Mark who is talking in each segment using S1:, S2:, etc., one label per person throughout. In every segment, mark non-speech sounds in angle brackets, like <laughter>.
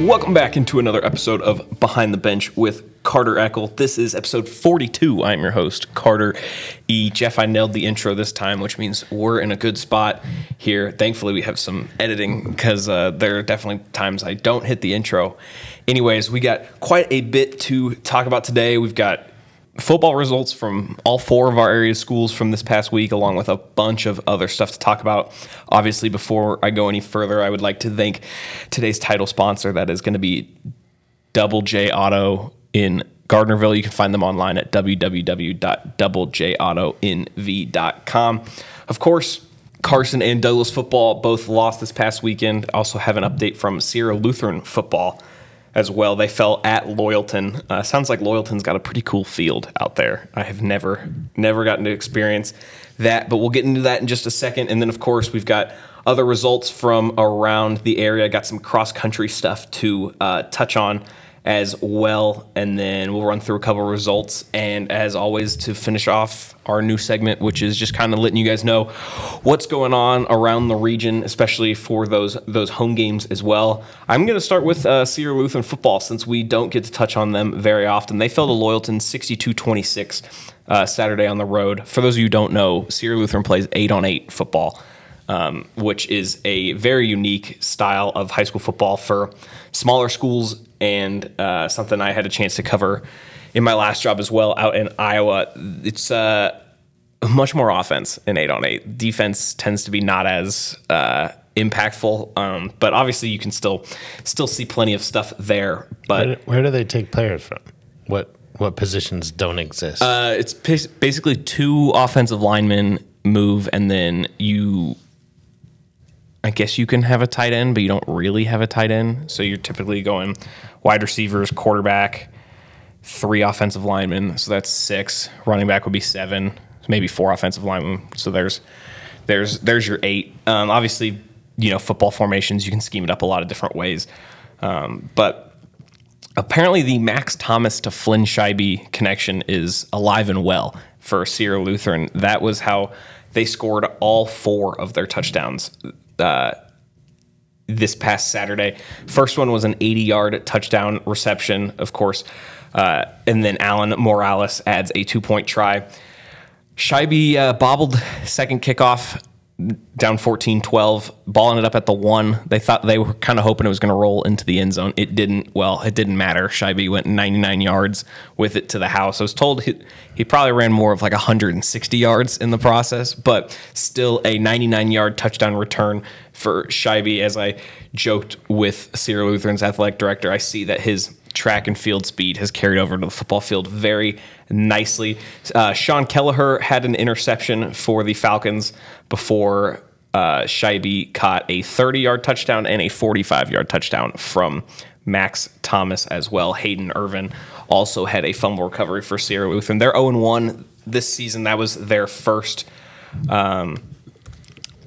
S1: Welcome back into another episode of Behind the Bench with Carter Eckl. This is episode 42. I'm your host, Carter E. Jeff, I nailed the intro this time, which means we're in a good spot here. Thankfully, we have some editing because uh, there are definitely times I don't hit the intro. Anyways, we got quite a bit to talk about today. We've got football results from all four of our area schools from this past week, along with a bunch of other stuff to talk about. Obviously, before I go any further, I would like to thank today's title sponsor, that is going to be Double J Auto in Gardnerville. You can find them online at www.doublejautonv.com. Of course, Carson and Douglas football both lost this past weekend. Also have an update from Sierra Lutheran football as well. They fell at Loyalton. Uh, sounds like Loyalton's got a pretty cool field out there. I have never never gotten to experience that, but we'll get into that in just a second. And then of course we've got other results from around the area. Got some cross country stuff to uh, touch on as well. And then we'll run through a couple results. And as always, to finish off our new segment, which is just kind of letting you guys know what's going on around the region, especially for those those home games as well. I'm going to start with uh, Sierra Lutheran football since we don't get to touch on them very often. They fell to Loyalton 62 26 uh, Saturday on the road. For those of you who don't know, Sierra Lutheran plays eight on eight football. Um, which is a very unique style of high school football for smaller schools and uh, something I had a chance to cover in my last job as well out in Iowa. It's uh, much more offense in eight on eight. Defense tends to be not as uh, impactful, um, but obviously you can still still see plenty of stuff there. But
S2: where, where do they take players from? What what positions don't exist?
S1: Uh, it's basically two offensive linemen move, and then you I guess you can have a tight end, but you don't really have a tight end. So you're typically going wide receivers, quarterback, three offensive linemen. So that's six. Running back would be seven, maybe four offensive linemen. So there's there's there's your eight. Um, obviously, you know football formations you can scheme it up a lot of different ways, um, but apparently the Max Thomas to Flynn Scheibe connection is alive and well for Sierra Lutheran. That was how they scored all four of their touchdowns uh, this past Saturday. First one was an 80 yard touchdown reception, of course. Uh, and then Alan Morales adds a two point try. Scheibe uh, bobbled second kickoff down 14 12, balling it up at the one. They thought they were kind of hoping it was going to roll into the end zone. It didn't. Well, it didn't matter. Scheibe went 99 yards with it to the house. I was told he, he probably ran more of like 160 yards in the process, but still a 99 yard touchdown return for Scheibe. As I joked with Sierra Lutheran's athletic director, I see that his track and field speed has carried over to the football field very nicely. Uh, Sean Kelleher had an interception for the Falcons before uh, caught a 30 yard touchdown and a 45 yard touchdown from Max Thomas as well. Hayden Irvin also had a fumble recovery for Sierra Lutheran. They're 0 1 this season. That was their first. Um,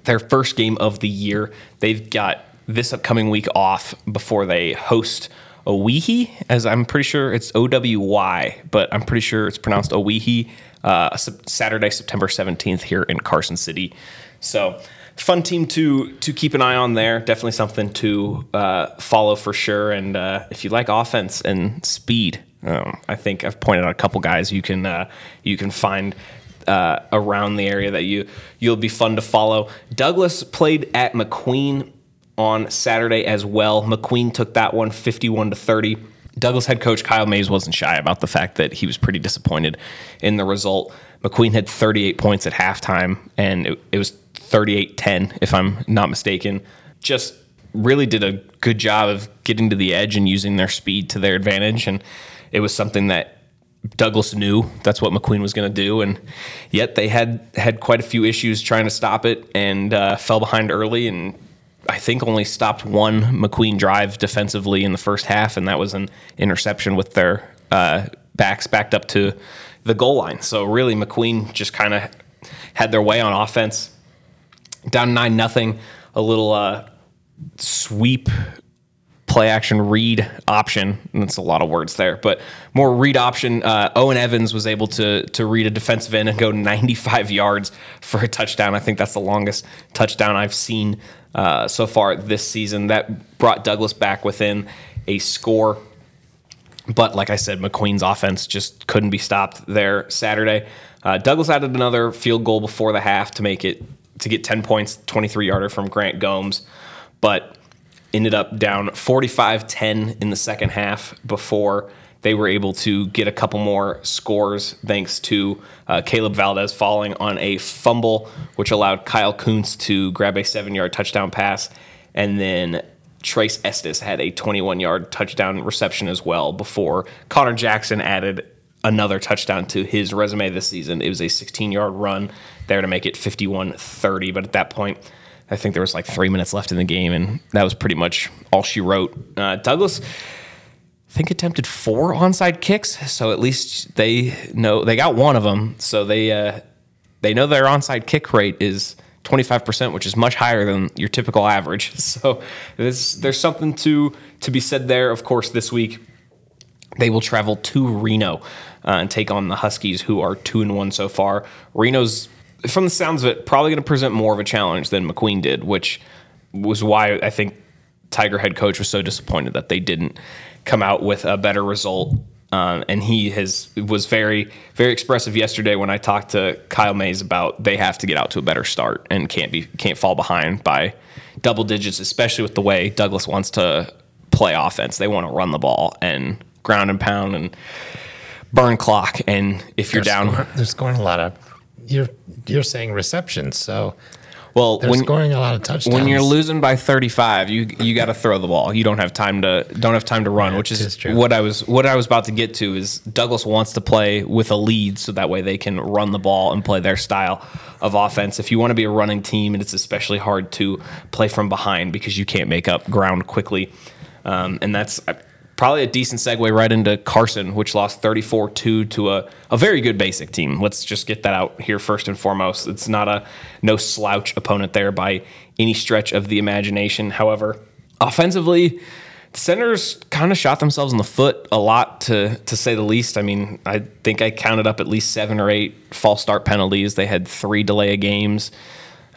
S1: their first game of the year. They've got this upcoming week off before they host Owyhee, as I'm pretty sure it's O W Y, but I'm pretty sure it's pronounced Owyhee. Uh, Saturday, September 17th here in Carson City. So fun team to to keep an eye on there. Definitely something to uh, follow for sure. And uh, if you like offense and speed, um, I think I've pointed out a couple guys you can uh, you can find. Uh, around the area that you you'll be fun to follow. Douglas played at McQueen on Saturday as well. McQueen took that one 51 to 30. Douglas head coach Kyle Mays wasn't shy about the fact that he was pretty disappointed in the result. McQueen had 38 points at halftime, and it, it was 38 10, if I'm not mistaken. Just really did a good job of getting to the edge and using their speed to their advantage. And it was something that Douglas knew that's what McQueen was going to do, and yet they had had quite a few issues trying to stop it and uh, fell behind early and I think only stopped one McQueen drive defensively in the first half, and that was an interception with their uh, backs backed up to the goal line. So really, McQueen just kind of had their way on offense. Down nine nothing, a little uh, sweep play action read option. And That's a lot of words there, but more read option. Uh, Owen Evans was able to to read a defensive end and go <laughs> 95 yards for a touchdown. I think that's the longest touchdown I've seen uh, so far this season. That brought Douglas back within a score. But like I said, McQueen's offense just couldn't be stopped there Saturday. Uh, Douglas added another field goal before the half to make it to get 10 points, 23 yarder from Grant Gomes, but ended up down 45 10 in the second half before they were able to get a couple more scores thanks to uh, Caleb Valdez falling on a fumble, which allowed Kyle Kuntz to grab a seven yard touchdown pass. And then Trace Estes had a 21 yard touchdown reception as well before Connor Jackson added another touchdown to his resume this season. It was a 16 yard run there to make it 51 30. But at that point, I think there was like three minutes left in the game, and that was pretty much all she wrote. Uh, Douglas, I think, attempted four onside kicks, so at least they know they got one of them. So they uh, they know their onside kick rate is 25%, which is much higher than your typical average. <laughs> So there's, there's something to to be said there. Of course, this week they will travel to Reno uh, and take on the Huskies, who are two and one so far. Reno's, from the sounds of it, probably going to present more of a challenge than McQueen did, which was why I think Tiger head coach was so disappointed that they didn't come out with a better result. Um, and he has was very very expressive yesterday when I talked to Kyle Mays about they have to get out to a better start and can't be can't fall behind by double digits, especially with the way Douglas wants to play offense. They want to run the ball and ground and pound and burn clock. And if you're
S2: They're
S1: down,
S2: scoring- they're scoring a lot of. You're you're saying receptions, so
S1: well,
S2: they're
S1: when
S2: scoring a lot of touchdowns.
S1: when you're losing by 35, you you got to throw the ball. You don't have time to don't have time to run, which
S2: is
S1: what I was what I was about to get to. Is Douglas wants to play with a lead so that way they can run the ball and play their style of offense. If you want to be a running team, and it's especially hard to play from behind because you can't make up ground quickly, um, and that's. Probably a decent segue right into Carson, which lost 34 2 to a, a very good basic team. Let's just get that out here first and foremost. It's not a no slouch opponent there by any stretch of the imagination. However, offensively, the Senators kind of shot themselves in the foot a lot, to to say the least. I mean, I think I counted up at least seven or eight false start penalties. They had three delay of games,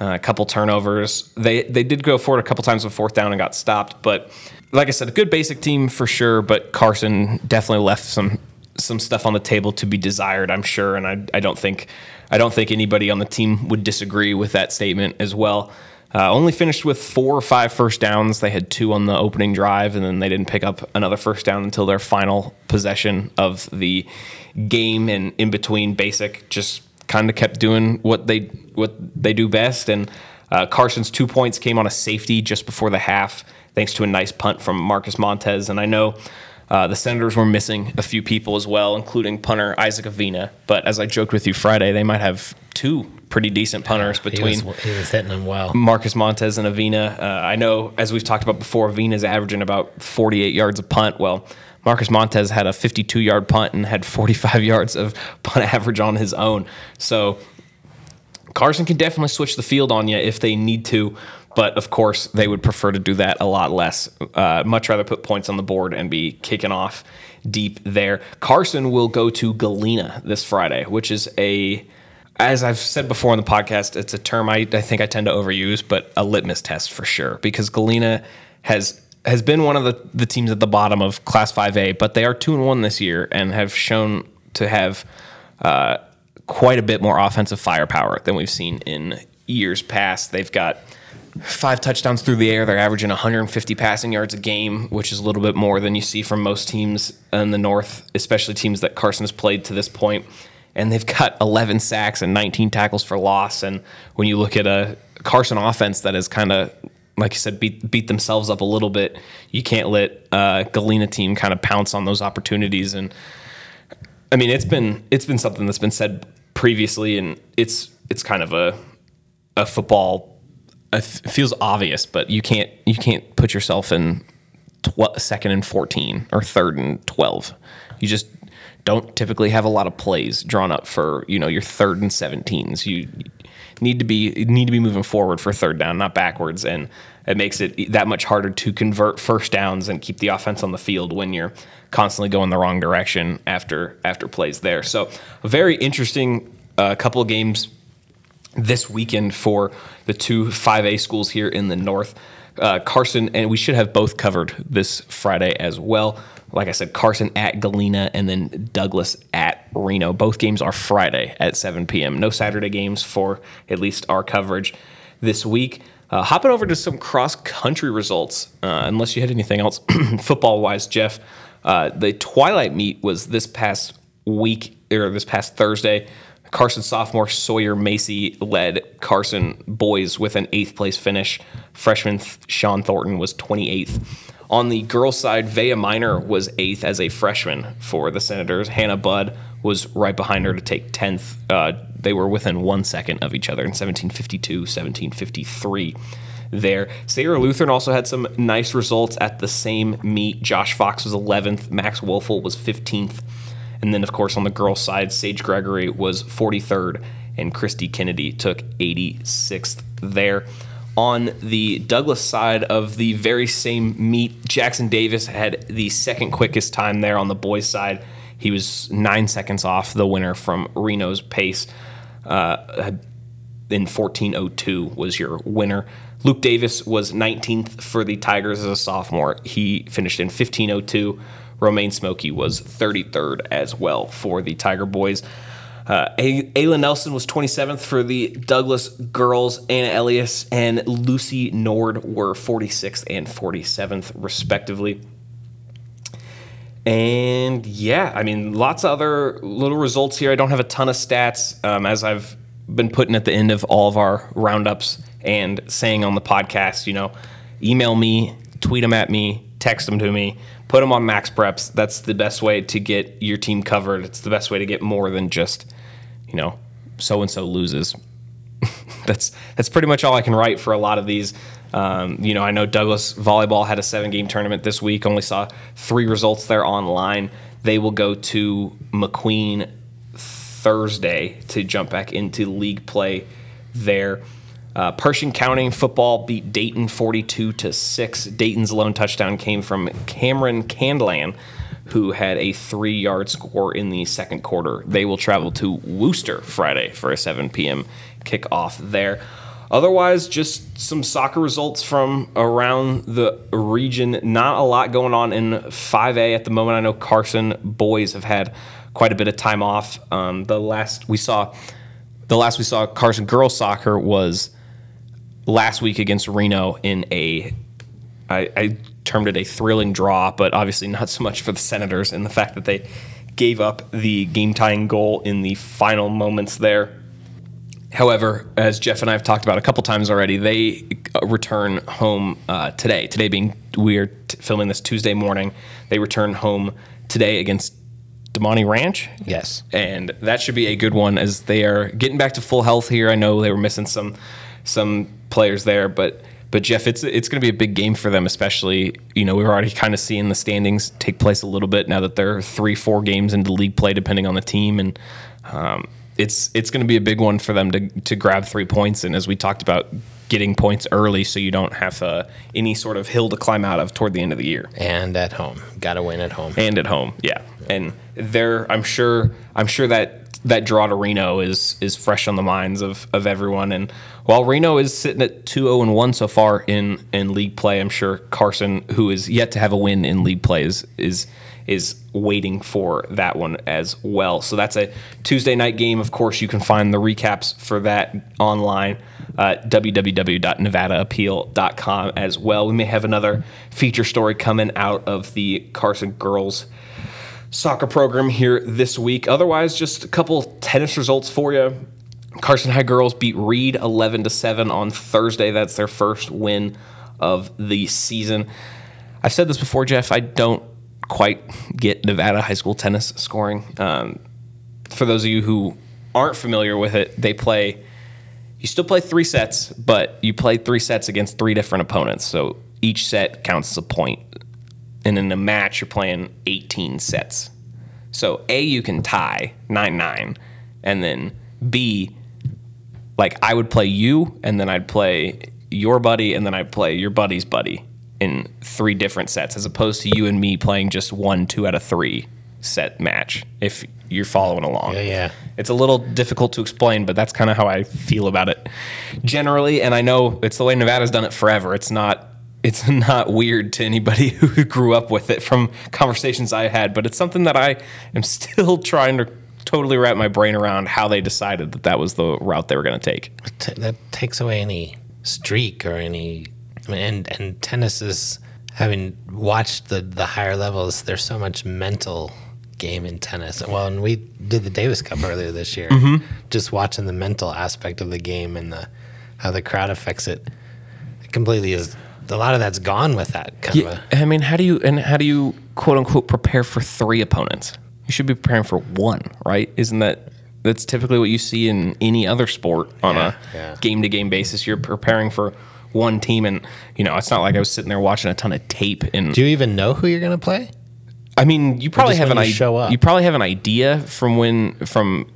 S1: uh, a couple turnovers. They they did go for it a couple times on fourth down and got stopped. But like I said, a good basic team for sure. But Carson definitely left some some stuff on the table to be desired. I'm sure, and I I don't think I don't think anybody on the team would disagree with that statement as well. Uh, only finished with four or five first downs. They had two on the opening drive, and then they didn't pick up another first down until their final possession of the game. And in between, basic just kind of kept doing what they what they do best. And uh, Carson's two points came on a safety just before the half, thanks to a nice punt from Marcus Montez. And I know. Uh, the Senators were missing a few people as well, including punter Isaac Avina. But as I joked with you Friday, they might have two pretty decent punters
S2: he
S1: between
S2: was, he was hitting them well.
S1: Marcus Montez and Avina. Uh, I know, as we've talked about before, Avina's averaging about 48 yards a punt. Well, Marcus Montez had a 52 yard punt and had 45 <laughs> yards of punt average on his own. So Carson can definitely switch the field on you if they need to. But of course, they would prefer to do that a lot less. Uh, much rather put points on the board and be kicking off deep there. Carson will go to Galena this Friday, which is a as I've said before on the podcast, it's a term I, I think I tend to overuse, but a litmus test for sure because Galena has has been one of the, the teams at the bottom of Class 5A, but they are two and one this year and have shown to have uh, quite a bit more offensive firepower than we've seen in years past. They've got five touchdowns through the air. They're averaging 150 passing yards a game, which is a little bit more than you see from most teams in the North, especially teams that Carson has played to this point. And they've got 11 sacks and 19 tackles for loss. And when you look at a Carson offense that has kind of, like you said, beat beat themselves up a little bit, you can't let uh, Galena team kind of pounce on those opportunities. And I mean, it's been it's been something that's been said previously, and it's it's kind of a a football. It feels obvious, but you can't you can't put yourself in tw- second and fourteen or third and twelve. You just don't typically have a lot of plays drawn up for you know your third and seventeens. You need to be need to be moving forward for third down, not backwards, and it makes it that much harder to convert first downs and keep the offense on the field when you're constantly going the wrong direction after after plays there. So a very interesting uh, couple of games this weekend for the two 5A schools here in the north. uh, Carson, and we should have both covered this Friday as well. Like I said, Carson at Galena and then Douglas at Reno. Both games are Friday at 7 p.m. No Saturday games for at least our coverage this week. Uh, hopping over to some cross country results, uh, unless you had anything else <clears throat> football wise, Jeff. Uh, the Twilight meet was this past week or this past Thursday. Carson sophomore Sawyer Macy led Carson boys with an eighth place finish. Freshman Sean Thornton was 28th. On the girls' side, Vea Minor was eighth as a freshman for the Senators. Hannah Budd was right behind her to take 10th. Uh, they were within one second of each other in 1752, 1753 there. Sierra Lutheran also had some nice results at the same meet. Josh Fox was 11th, Max Wolfel was 15th. And then, of course, on the girls' side, Sage Gregory was 43rd, and Christy Kennedy took 86th there. On the Douglas side of the very same meet, Jackson Davis had the second quickest time there on the boys' side. He was nine seconds off the winner from Reno's pace. Uh, in 1402 was your winner. Luke Davis was 19th for the Tigers as a sophomore. He finished in 1502. Romaine Smoky was 33rd as well for the Tiger Boys. Uh, Ayla Nelson was 27th for the Douglas girls. Anna Elias and Lucy Nord were 46th and 47th, respectively. And yeah, I mean, lots of other little results here. I don't have a ton of stats, um, as I've been putting at the end of all of our roundups and saying on the podcast, you know, email me, tweet them at me, text them to me put them on MaxPreps. That's the best way to get your team covered. It's the best way to get more than just, you know, so and so loses. <laughs> that's that's pretty much all I can write for a lot of these. Um, you know, I know Douglas volleyball had a seven game tournament this week. Only saw three results there online. They will go to McQueen Thursday to jump back into league play there. Uh, Pershing County football beat Dayton 42 to 6. Dayton's lone touchdown came from Cameron Candland, who had a three yard score in the second quarter. They will travel to Wooster Friday for a 7 p.m. kickoff there. Otherwise, just some soccer results from around the region. Not a lot going on in 5A at the moment. I know Carson boys have had quite a bit of time off. Um, the last we saw, the last we saw Carson girls soccer was last week against Reno in a, I, I termed it a thrilling draw, but obviously not so much for the Senators and the fact that they gave up the game tying goal in the final moments there. However, as Jeff and I have talked about a couple times already, they uh, return home uh, today. Today being we are t- filming this Tuesday morning. They return home today against Damonte Ranch.
S2: Yes,
S1: and that should be a good one as they are getting back to full health here. I know they were missing some some players there, but but Jeff, it's it's going to be a big game for them, especially you know we're already kind of seeing the standings take place a little bit now that they're three four games into league play, depending on the team, and um, it's it's going to be a big one for them to to grab three points. And as we talked about, getting points early so you don't have uh, any sort of hill to climb out of toward the end of the year.
S2: And at home, got to win at home.
S1: And at home, yeah. And there, I'm sure, I'm sure that that draw to Reno is is fresh on the minds of, of everyone. And while Reno is sitting at 2-0 and 1 so far in, in league play, I'm sure Carson, who is yet to have a win in league play, is is is waiting for that one as well. So that's a Tuesday night game. Of course, you can find the recaps for that online at www.nevadaappeal.com as well. We may have another feature story coming out of the Carson girls soccer program here this week. Otherwise, just a couple tennis results for you. Carson High girls beat Reed 11 to 7 on Thursday. That's their first win of the season. I've said this before, Jeff. I don't quite get Nevada high school tennis scoring. Um, for those of you who aren't familiar with it, they play. You still play three sets, but you play three sets against three different opponents. So each set counts as a point and in a match you're playing 18 sets. So A you can tie 9-9 and then B like I would play you and then I'd play your buddy and then I'd play your buddy's buddy in three different sets as opposed to you and me playing just one 2 out of 3 set match if you're following along.
S2: Yeah, yeah.
S1: It's a little difficult to explain, but that's kind of how I feel about it generally and I know it's the way Nevada's done it forever. It's not it's <laughs> not weird to anybody <laughs> who grew up with it from conversations I had, but it's something that I am <laughs> still trying to totally wrap my brain around how they decided that that was the route they were going to take.
S2: That takes away any streak or any. I mean, and and tennis is having watched the the higher levels. There's so much mental game in tennis. Well, and we did the Davis Cup earlier this year. Mm-hmm. Just watching the mental aspect of the game and the how the crowd affects it. It completely is. A lot of that's gone with that kind of.
S1: Yeah, I mean, how do you and how do you quote unquote prepare for three opponents? You should be preparing for one, right? Isn't that that's typically what you see in any other sport on
S2: Yeah,
S1: a game to game basis? You're preparing for one team, and you know it's not like I was sitting there watching a ton of tape. And
S2: Do you even know who you're going to play?
S1: I mean, you probably have an idea. You probably have an idea from when from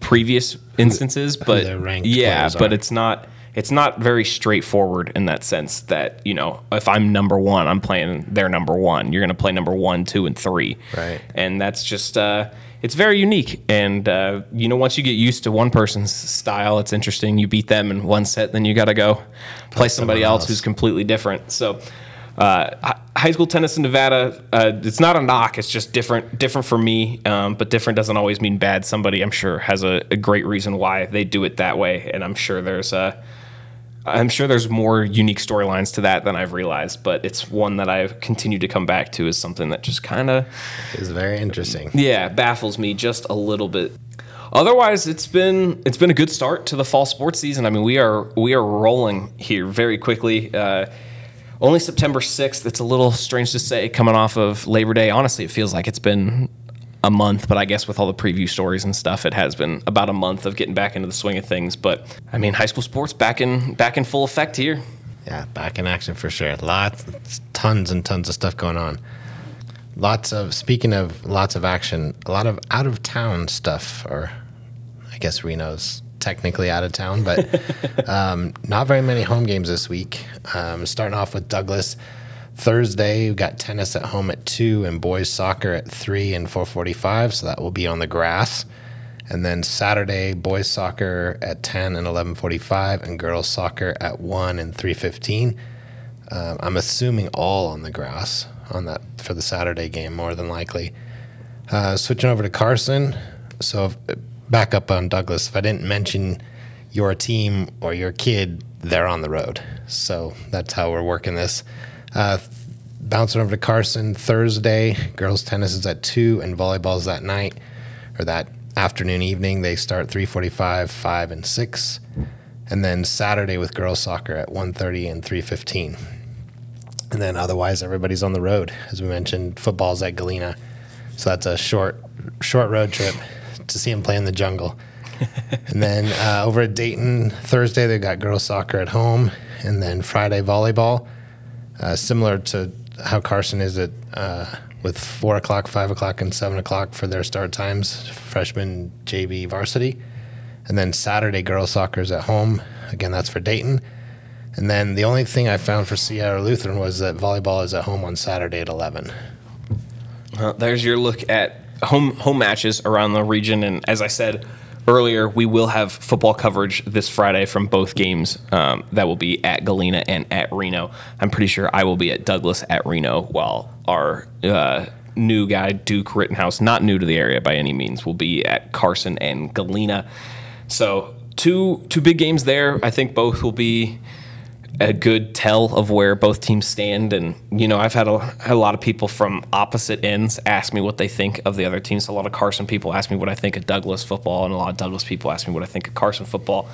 S1: previous instances, but yeah, but it's not it's not very straightforward in that sense that you know if I'm number one, I'm playing their number one. You're going to play number one, two, and three,
S2: Right.
S1: And that's just uh, it's very unique. And uh, you know, once you get used to one person's style, it's interesting. You beat them in one set, then you got to go play somebody else
S2: else.
S1: who's completely different. So. Uh, high school tennis in Nevada, uh, it's not a knock. It's just different, different for me. Um, but different doesn't always mean bad. Somebody, I'm sure, has a, a great reason why they do it that way, and I'm sure there's a, I'm sure there's more unique storylines to that than I've realized. But it's one that I've continued to come back to as something that just kind of,
S2: is very interesting.
S1: yeah, baffles me just a little bit. Otherwise, it's been it's been a good start to the fall sports season. I mean, we are we are rolling here very quickly. Uh, only September sixth. It's a little strange to say coming off of Labor Day. Honestly, it feels like it's been a month, but I guess with all the preview stories and stuff, it has been about a month of getting back into the swing of things. But I mean, high school sports back in back in full effect here.
S2: Yeah, back in action for sure. Lots, tons and tons of stuff going on. Lots of speaking of lots of action, a lot of out of town stuff, or I guess Reno's technically out of town, but <laughs> um, not very many home games this week. Um, starting off with Douglas. Thursday, we've got tennis at home at two and boys soccer at three and four forty-five. So that will be on the grass. And then Saturday, boys soccer at ten and eleven forty-five, and girls soccer at one and three fifteen. Um, I'm assuming all on the grass on that for the Saturday game, more than likely. Uh, switching over to Carson. So if, back up on Douglas. If I didn't mention your team or your kid, they're on the road. So that's how we're working this. Uh, bouncing over to Carson Thursday. Girls tennis is at two, and volleyball is that night or that afternoon evening. They start 3:45, five, and six, and then Saturday with girls soccer at 1:30 and 3:15. And then otherwise, everybody's on the road. As we mentioned, football's at Galena, so that's a short, short road trip to see them play in the jungle. <laughs> and then uh, over at Dayton, Thursday they've got girls soccer at home, and then Friday volleyball. Uh, similar to how Carson is at uh, with four o'clock, five o'clock, and seven o'clock for their start times, freshman JV varsity. And then Saturday girls soccer is at home. Again, that's for Dayton. And then the only thing I found for Sierra Lutheran was that volleyball is at home on Saturday at 11.
S1: Uh, there's your look at home home matches around the region, and as I said earlier, we will have football coverage this Friday from both games. Um, that will be at Galena and at Reno. I'm pretty sure I will be at Douglas at Reno, while our uh, new guy Duke Rittenhouse, not new to the area by any means, will be at Carson and Galena. So two two big games there. I think both will be a good tell of where both teams stand. And you know, I've had a, a lot of people from opposite ends ask me what they think of the other teams. A lot of Carson people ask me what I think of Douglas football, and a lot of Douglas people ask me what I think of Carson football.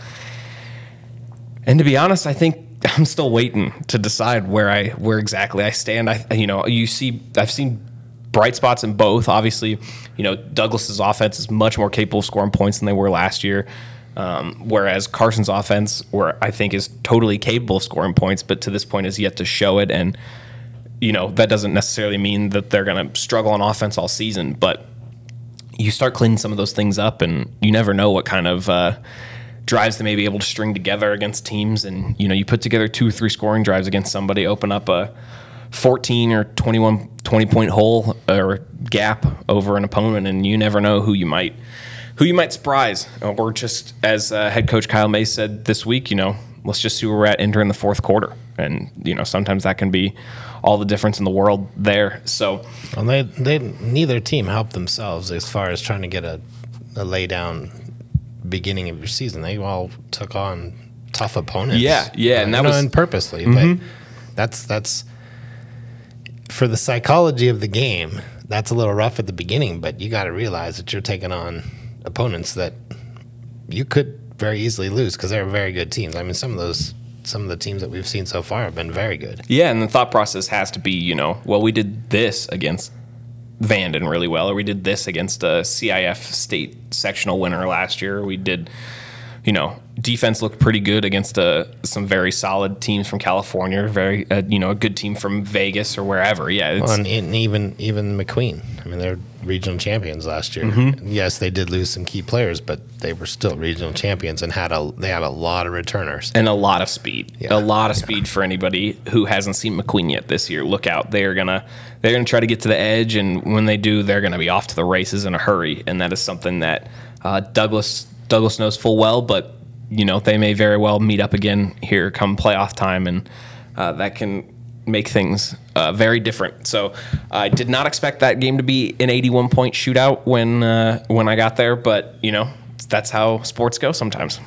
S1: And to be honest, I think I'm still waiting to decide where I where exactly I stand. I you know you see I've seen bright spots in both. Obviously, you know Douglas's offense is much more capable of scoring points than they were last year. Um, whereas Carson's offense, where I think is totally capable of scoring points, but to this point is yet to show it. And you know that doesn't necessarily mean that they're going to struggle on offense all season, but you start cleaning some of those things up, and you never know what kind of uh, drives they may be able to string together against teams. And you know, you put together two or three scoring drives against somebody, open up a 14 or 21, 20 point hole or gap over an opponent, and you never know who you might who you might surprise, uh, or just as uh, head coach Kyle May said this week, you know, let's just see where we're at entering the fourth quarter. And you know, sometimes that can be all the difference in the world there. So
S2: Well, they, they neither team helped themselves as far as trying to get a, a lay down beginning of your season. They all took on tough opponents.
S1: Yeah, yeah, and uh,
S2: You
S1: that
S2: know,
S1: was-
S2: and purposely. But mm-hmm. that's that's for the psychology of the game. That's a little rough at the beginning, but you got to realize that you're taking on opponents that you could very easily lose because they're very good teams. I mean, some of those. Some of the teams that we've seen so far have been very good.
S1: Yeah, and the thought process has to be, you know, well, we did this against Vanden really well, or we did this against a CIF state sectional winner last year. We did, you know, defense looked pretty good against uh, some very solid teams from California, very, uh, you know, a good team from Vegas or wherever. Yeah, it's,
S2: Well, and, and even even McQueen. I mean, they're regional champions last year.
S1: Mm-hmm.
S2: Yes, they did lose some key players, but they were still regional champions and had a they have a lot of returners.
S1: and a lot of speed.
S2: Yeah,
S1: a lot of speed for anybody who hasn't seen McQueen yet this year. Look out! They're gonna they're gonna try to get to the edge, and when they do, they're gonna be off to the races in a hurry. And that is something that uh, Douglas Douglas knows full well. But you know they may very well meet up again here come playoff time, and uh, that can make things uh, very different. So I did not expect that game to be an 81 point shootout when uh, when I got there, but you know that's how sports go sometimes.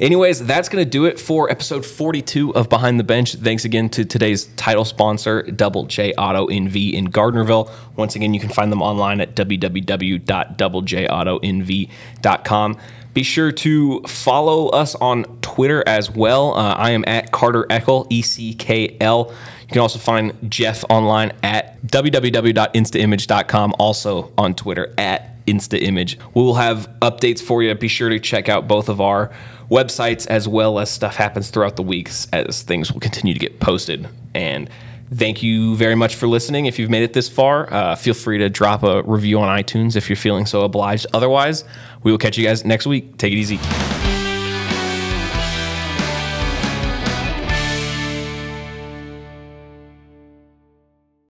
S1: Anyways, that's going to do it for episode 42 of Behind the Bench. Thanks again to today's title sponsor, Double J Auto NV in Gardnerville. Once again, you can find them online at www.doublejautonv.com. Be sure to follow us on Twitter as well. Uh, I am at Carter Eckl, E C K L. You can also find Jeff online at www.instaimage.com, also on Twitter at InstaImage. We will have updates for you. Be sure to check out both of our websites as well as stuff happens throughout the weeks as things will continue to get posted. And thank you very much for listening. If you've made it this far, uh, feel free to drop a review on iTunes if you're feeling so obliged. Otherwise, we will catch you guys next week. Take it easy.